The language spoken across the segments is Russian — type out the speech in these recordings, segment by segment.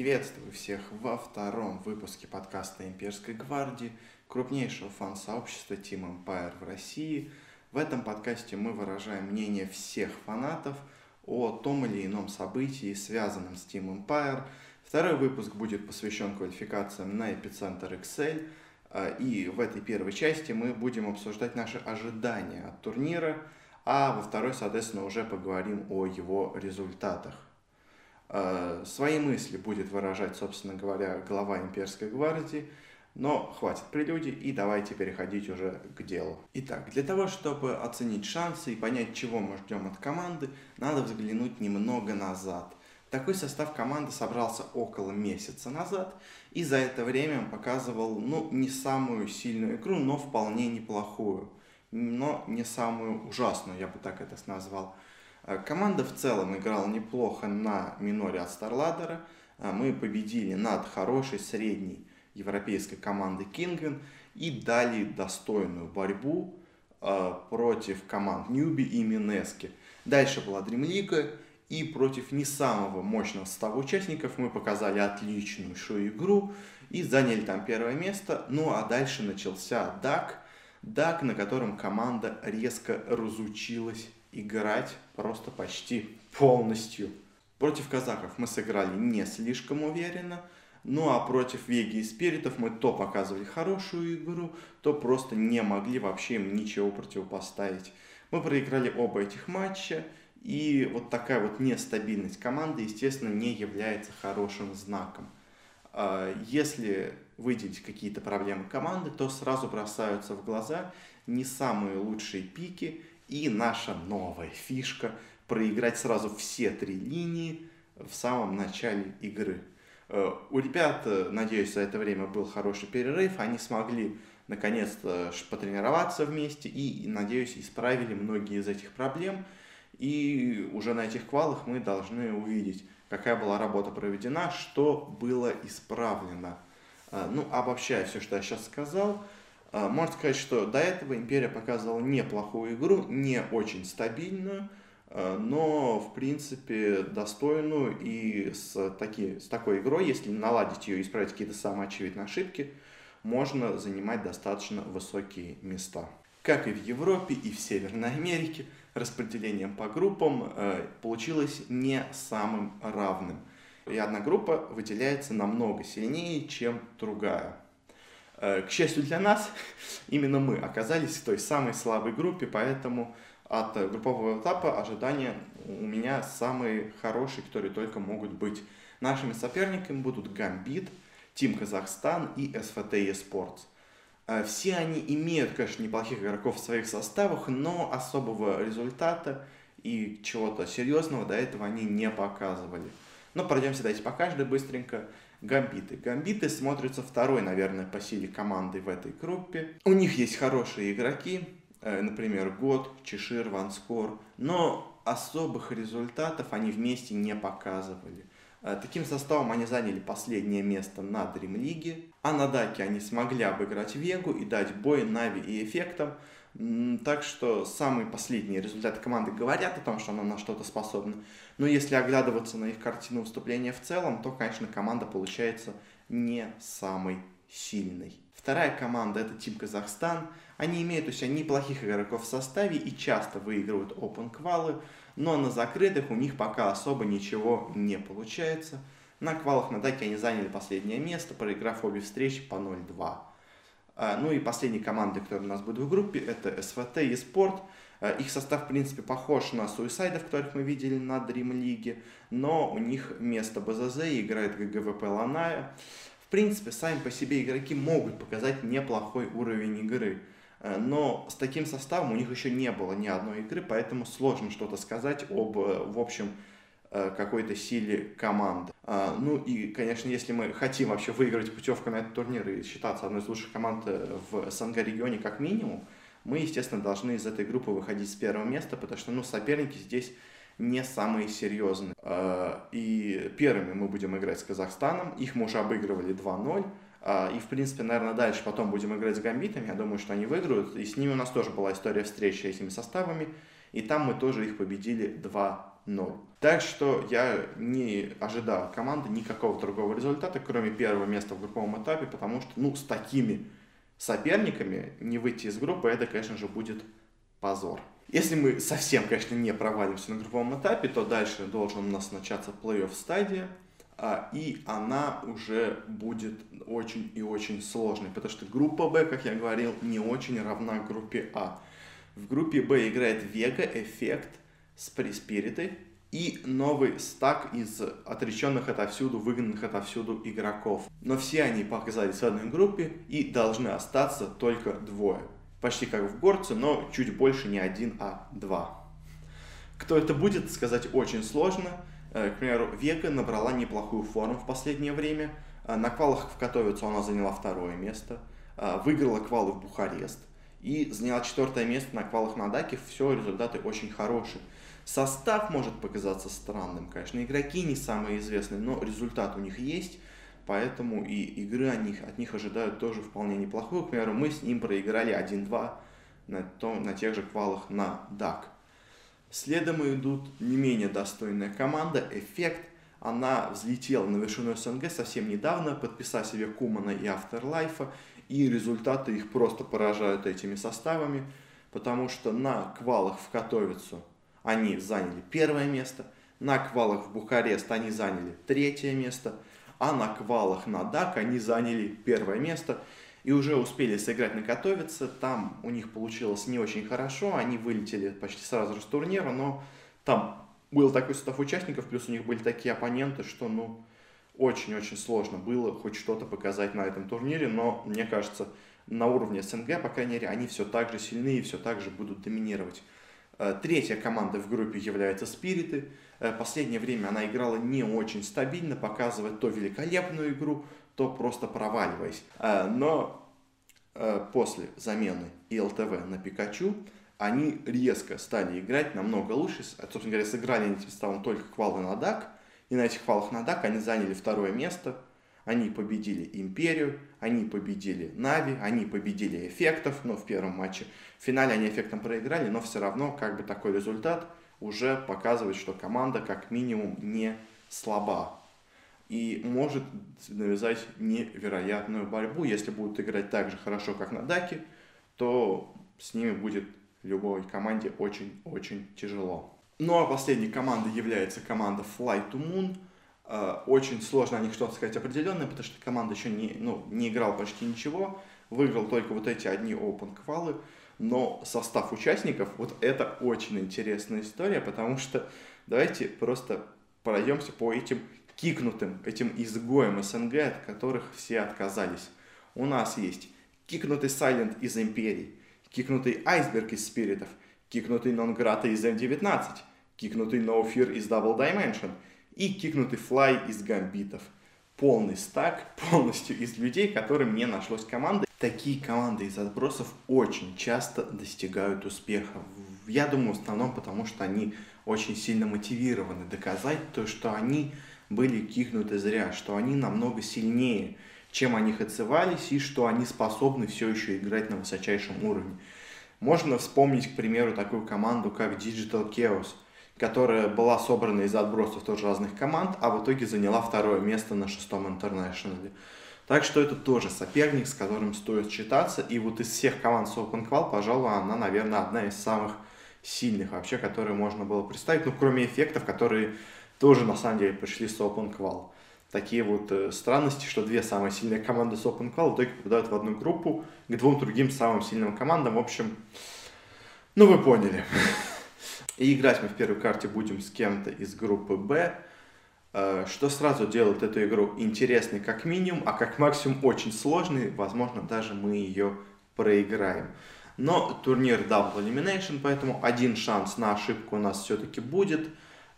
Приветствую всех во втором выпуске подкаста Имперской гвардии, крупнейшего фан-сообщества Team Empire в России. В этом подкасте мы выражаем мнение всех фанатов о том или ином событии, связанном с Team Empire. Второй выпуск будет посвящен квалификациям на Эпицентр Excel. А, и в этой первой части мы будем обсуждать наши ожидания от турнира, а во второй, соответственно, уже поговорим о его результатах. Э, свои мысли будет выражать, собственно говоря, глава имперской гвардии, но хватит прелюдий и давайте переходить уже к делу. Итак, для того, чтобы оценить шансы и понять, чего мы ждем от команды, надо взглянуть немного назад. Такой состав команды собрался около месяца назад, и за это время он показывал, ну, не самую сильную игру, но вполне неплохую. Но не самую ужасную, я бы так это назвал. Э, команда в целом играла неплохо на миноре от Старладера. Э, мы победили над хорошей средней европейской командой Кингвин и дали достойную борьбу э, против команд Ньюби и Минески. Дальше была Дримлига, и против не самого мощного состава участников мы показали отличную игру и заняли там первое место. Ну а дальше начался ДАК, ДАК, на котором команда резко разучилась играть просто почти полностью. Против казахов мы сыграли не слишком уверенно, ну а против Веги и Спиритов мы то показывали хорошую игру, то просто не могли вообще им ничего противопоставить. Мы проиграли оба этих матча, и вот такая вот нестабильность команды, естественно, не является хорошим знаком. А если выделить какие-то проблемы команды, то сразу бросаются в глаза не самые лучшие пики и наша новая фишка – проиграть сразу все три линии в самом начале игры. Э, у ребят, э, надеюсь, за это время был хороший перерыв, они смогли наконец-то потренироваться вместе и, надеюсь, исправили многие из этих проблем. И уже на этих квалах мы должны увидеть, какая была работа проведена, что было исправлено. Э, ну, обобщая все, что я сейчас сказал, можно сказать, что до этого Империя показывала неплохую игру, не очень стабильную, а, но, в принципе, достойную и с, таки, с такой игрой, если наладить ее и исправить какие-то самые очевидные ошибки, можно занимать достаточно высокие места. Как и в Европе и в Северной Америке, распределением по группам э, получилось не самым равным. И одна группа выделяется намного сильнее, чем другая. Э, к счастью для нас, именно мы оказались в той самой слабой группе, поэтому от группового этапа ожидания у меня самые хорошие, которые только могут быть. Нашими соперниками будут Гамбит, Тим Казахстан и СФТ Esports. Э, все они имеют, конечно, неплохих игроков в своих составах, но особого результата и чего-то серьезного до этого они не показывали. Но пройдемся давайте по каждой быстренько. Гамбиты. Гамбиты смотрятся второй, наверное, по силе команды в этой группе. У них есть хорошие игроки, э, например, Год, Чешир, Ванскор, но особых результатов они вместе не показывали. Э, таким составом они заняли последнее место на Дрим Лиге, а на Даке они смогли обыграть Вегу и дать бой Нави и Эффектам, так что самые последние результаты команды говорят о том, что она на что-то способна. Но если оглядываться на их картину выступления в целом, то, конечно, команда получается не самой сильной. Вторая команда это Тим Казахстан. Они имеют у себя неплохих игроков в составе и часто выигрывают open квалы, но на закрытых у них пока особо ничего не получается. На квалах на Даке они заняли последнее место, проиграв обе встречи по 0-2. А, ну и последней командой, которая у нас будет в группе, это СВТ eSports. А, их состав, в принципе, похож на Suicide ов, которых мы видели на Dream League, но у них место Bzz играет GGWP Lanaya. В принципе, сами по себе игроки могут показать неплохой уровень игры. А, но с таким составом у них еще не было ни одной игры, поэтому сложно что-то сказать об, в общем, Э, какой-то силе команды. Ну и, конечно, если мы хотим вообще выиграть путевку на этот турнир и считаться одной из лучших команд э, в СНГ регионе как минимум, мы, естественно, должны из этой группы выходить с первого места, потому что ну, соперники здесь не самые серьезные. И первыми мы будем играть с Казахстаном, их мы уже обыгрывали 2-0, а, и, в принципе, наверное, дальше потом будем играть с гамбитами. Я думаю, что они выиграют. И с ними у нас тоже была история встречи этими составами. И там мы тоже их победили 2 2-0. Так что я не ожидаю от команды никакого другого результата, кроме первого места в групповом этапе, потому что, ну, с такими соперниками не выйти из группы, это, конечно же, будет позор. Если мы совсем, конечно, не провалимся на групповом этапе, то дальше должен у нас начаться плей-офф стадия, а, и она уже будет очень и очень сложной, потому что группа Б, как я говорил, не очень равна группе А. В группе Б играет Вега, Эффект, Сприспириты и новый стак из отреченных отовсюду, выгнанных отовсюду игроков. Но все они показались в одной группе и должны остаться только двое почти как в горце, но чуть больше не один, а два. Кто это будет, сказать очень сложно. Э, к примеру, Вега набрала неплохую форму в последнее время. Э, на квалах в Катовицу она заняла второе место. Э, выиграла квалы в Бухарест. И заняла четвертое место на квалах на Даке. Все результаты очень хорошие. Состав может показаться странным, конечно. Игроки не самые известные, но результат у них есть. Поэтому и игры от них, от них ожидают тоже вполне неплохую. К примеру, мы с ним проиграли 1-2 на, том, на тех же квалах на DAC. Следом идут не менее достойная команда Эффект. Она взлетела на вершину СНГ совсем недавно, подписав себе Кумана и Afterlife, и результаты их просто поражают этими составами, потому что на квалах в Катовицу они заняли первое место, на квалах в Бухарест они заняли третье место – а на квалах на ДАК они заняли первое место и уже успели сыграть на Катовице. Там у них получилось не очень хорошо, они вылетели почти сразу же с турнира, но там был такой состав участников, плюс у них были такие оппоненты, что, ну, очень-очень сложно было хоть что-то показать на этом турнире, но, мне кажется, на уровне СНГ, по крайней мере, они все так же сильны и все так же будут доминировать. Э, третья команда в группе является Спириты. Э, последнее время она играла не очень стабильно, показывая то великолепную игру, то просто проваливаясь. Э, но после замены ИЛТВ на Пикачу они резко стали играть намного лучше. Собственно говоря, сыграли они этим составом только квалы на ДАК. И на этих квалах на ДАК они заняли второе место – они победили Империю, они победили Нави, они победили Эффектов, но в первом матче. В финале они Эффектом проиграли, но все равно как бы такой результат уже показывает, что команда как минимум не слаба и может навязать невероятную борьбу. Если будут играть так же хорошо, как на Даке, то с ними будет любой команде очень-очень тяжело. Ну а последней командой является команда Fly to Moon – Э, очень сложно о них что-то сказать определенное, потому что команда еще не, ну, не играл почти ничего, выиграл только вот эти одни open квалы, но состав участников, вот это очень интересная история, потому что давайте просто пройдемся по этим кикнутым, этим изгоям СНГ, от которых все отказались. У нас есть кикнутый Silent из Империи, кикнутый Айсберг из Спиритов, кикнутый Нонграта из М19, кикнутый No Fear из Double Dimension – и кикнутый флай из гамбитов. Полный стак, полностью из людей, которым не нашлось команды. Такие команды из отбросов очень часто достигают успеха. Я думаю, в основном потому, что они очень сильно мотивированы доказать то, что они были кикнуты зря, что они намного сильнее, чем о них отзывались, и что они способны все еще играть на высочайшем уровне. Можно вспомнить, к примеру, такую команду, как Digital Chaos – которая была собрана из отбросов тоже разных команд, а в итоге заняла второе место на шестом интернешнале. Так что это тоже соперник, с которым стоит считаться. И вот из всех команд с Open Qual, пожалуй, она, наверное, одна из самых сильных вообще, которые можно было представить. Ну, кроме эффектов, которые тоже, на самом деле, пришли с Open Qual. Такие вот э, странности, что две самые сильные команды с Open Qual в итоге попадают в одну группу к двум другим самым сильным командам. В общем, ну вы поняли. И играть мы в первой карте будем с кем-то из группы Б, э, что сразу делает эту игру интересной как минимум, а как максимум очень сложной, возможно, даже мы ее проиграем. Но турнир Double Elimination, поэтому один шанс на ошибку у нас все-таки будет.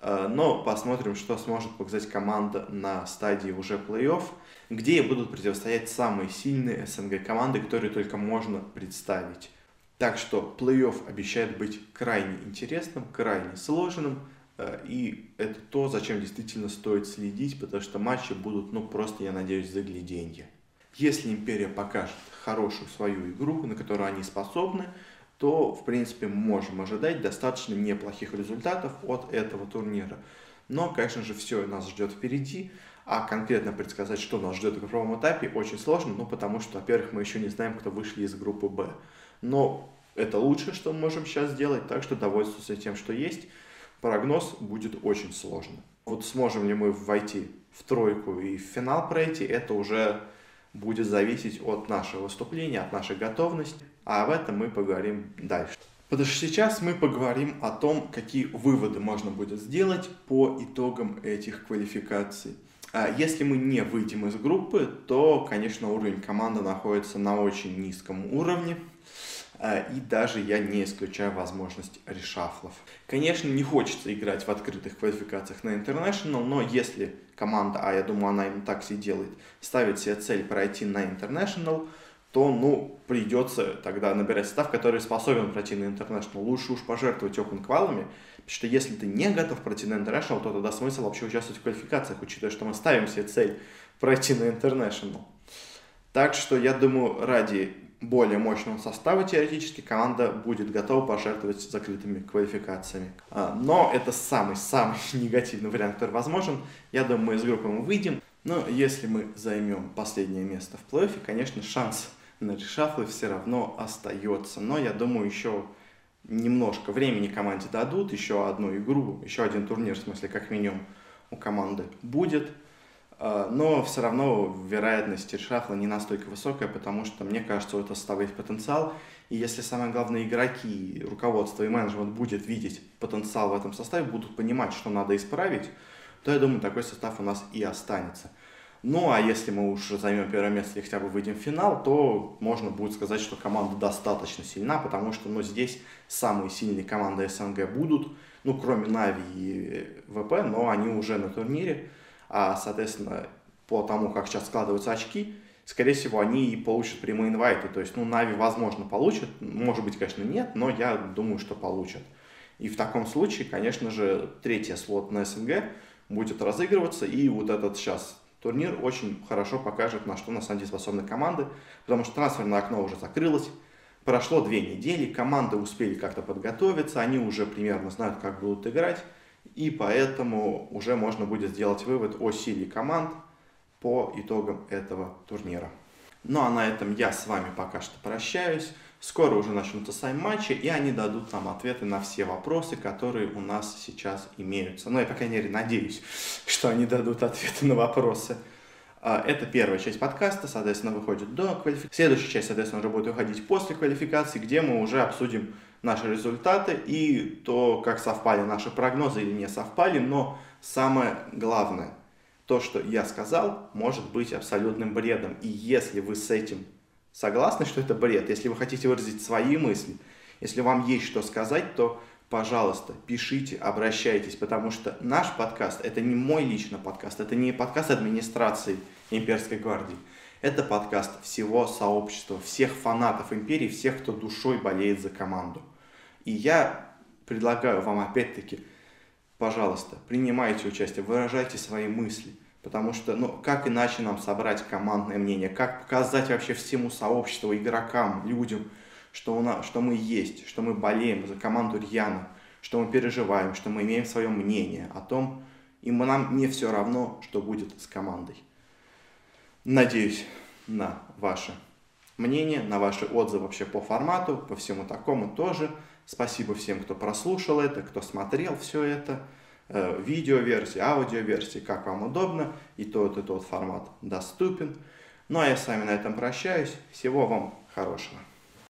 Э, но посмотрим, что сможет показать команда на стадии уже плей-офф, где будут противостоять самые сильные СНГ команды, которые только можно представить. Так что плей-офф обещает быть крайне интересным, крайне сложным, э, и это то, зачем действительно стоит следить, потому что матчи будут, ну, просто, я надеюсь, загляденье. Если Империя покажет хорошую свою игру, на которую они способны, то, в принципе, можем ожидать достаточно неплохих результатов от этого турнира. Но, конечно же, все нас ждет впереди, а конкретно предсказать, что нас ждет в групповом этапе, очень сложно, ну, потому что, во-первых, мы еще не знаем, кто вышли из группы Б. Но это лучшее, что мы можем сейчас сделать, так что довольствуйся тем, что есть. Прогноз будет очень сложным. Вот сможем ли мы войти в тройку и в финал пройти, это уже будет зависеть от нашего выступления, от нашей готовности. А об этом мы поговорим дальше. Потому что сейчас мы поговорим о том, какие выводы можно будет сделать по итогам этих квалификаций. А если мы не выйдем из группы, то, конечно, уровень команды находится на очень низком уровне. А, и даже я не исключаю возможность решафлов. Конечно, не хочется играть в открытых квалификациях на International, но если команда, а я думаю, она именно так все делает, ставит себе цель пройти на International, то, ну, придется тогда набирать состав, который способен пройти на International. Лучше уж пожертвовать open квалами, потому что если ты не готов пройти на International, то тогда смысл вообще участвовать в квалификациях, учитывая, что мы ставим себе цель пройти на International. Так что я думаю, ради более мощного состава теоретически команда будет готова пожертвовать закрытыми квалификациями. А, но это самый-самый негативный вариант, который возможен. Я думаю, мы из группы мы выйдем. Но если мы займем последнее место в плей-оффе, конечно, шанс решафлы все равно остается. Но я думаю, еще немножко времени команде дадут, еще одну игру, еще один турнир, в смысле, как минимум, у команды будет. А, но все равно вероятность решафла не настолько высокая, потому что, мне кажется, у этого состава потенциал. И если самое главное, игроки, руководство и менеджмент будет видеть потенциал в этом составе, будут понимать, что надо исправить, то я думаю, такой состав у нас и останется. Ну, а если мы уже займем первое место или хотя бы выйдем в финал, то можно будет сказать, что команда достаточно сильна, потому что ну, здесь самые сильные команды СНГ будут, ну, кроме Нави и ВП, но они уже на турнире а, соответственно, по тому, как сейчас складываются очки, скорее всего, они и получат прямые инвайты. То есть, ну, Нави, возможно, получат, может быть, конечно, нет, но я думаю, что получат. И в таком случае, конечно же, третий слот на СНГ будет разыгрываться, и вот этот сейчас турнир очень хорошо покажет, на что на самом деле способны команды, потому что трансферное окно уже закрылось, прошло две недели, команды успели как-то подготовиться, они уже примерно знают, как будут играть, и поэтому уже можно будет сделать вывод о силе команд по итогам этого турнира. Ну а на этом я с вами пока что прощаюсь. Скоро уже начнутся сами матчи, и они дадут нам ответы на все вопросы, которые у нас сейчас имеются. Ну, я, по крайней мере, надеюсь, что они дадут ответы на вопросы. А, это первая часть подкаста, соответственно, выходит до квалификации. Следующая часть, соответственно, уже будет выходить после квалификации, где мы уже обсудим наши результаты и то, как совпали наши прогнозы или не совпали, но самое главное, то, что я сказал, может быть абсолютным бредом. И если вы с этим согласны, что это бред, если вы хотите выразить свои мысли, если вам есть что сказать, то, пожалуйста, пишите, обращайтесь, потому что наш подкаст, это не мой личный подкаст, это не подкаст администрации Имперской гвардии. Это подкаст всего сообщества, всех фанатов империи, всех, кто душой болеет за команду. И я предлагаю вам опять-таки, пожалуйста, принимайте участие, выражайте свои мысли. Потому что, ну, как иначе нам собрать командное мнение, как показать вообще всему сообществу, игрокам, людям, что, у нас, что мы есть, что мы болеем за команду Рьяна, что мы переживаем, что мы имеем свое мнение о том, и мы, нам не все равно, что будет с командой. Надеюсь на ваше мнение, на ваши отзывы вообще по формату, по всему такому тоже. Спасибо всем, кто прослушал это, кто смотрел все это. Э, видеоверсии, аудиоверсии, как вам удобно. И тот, и тот формат доступен. Ну а я с вами на этом прощаюсь. Всего вам хорошего.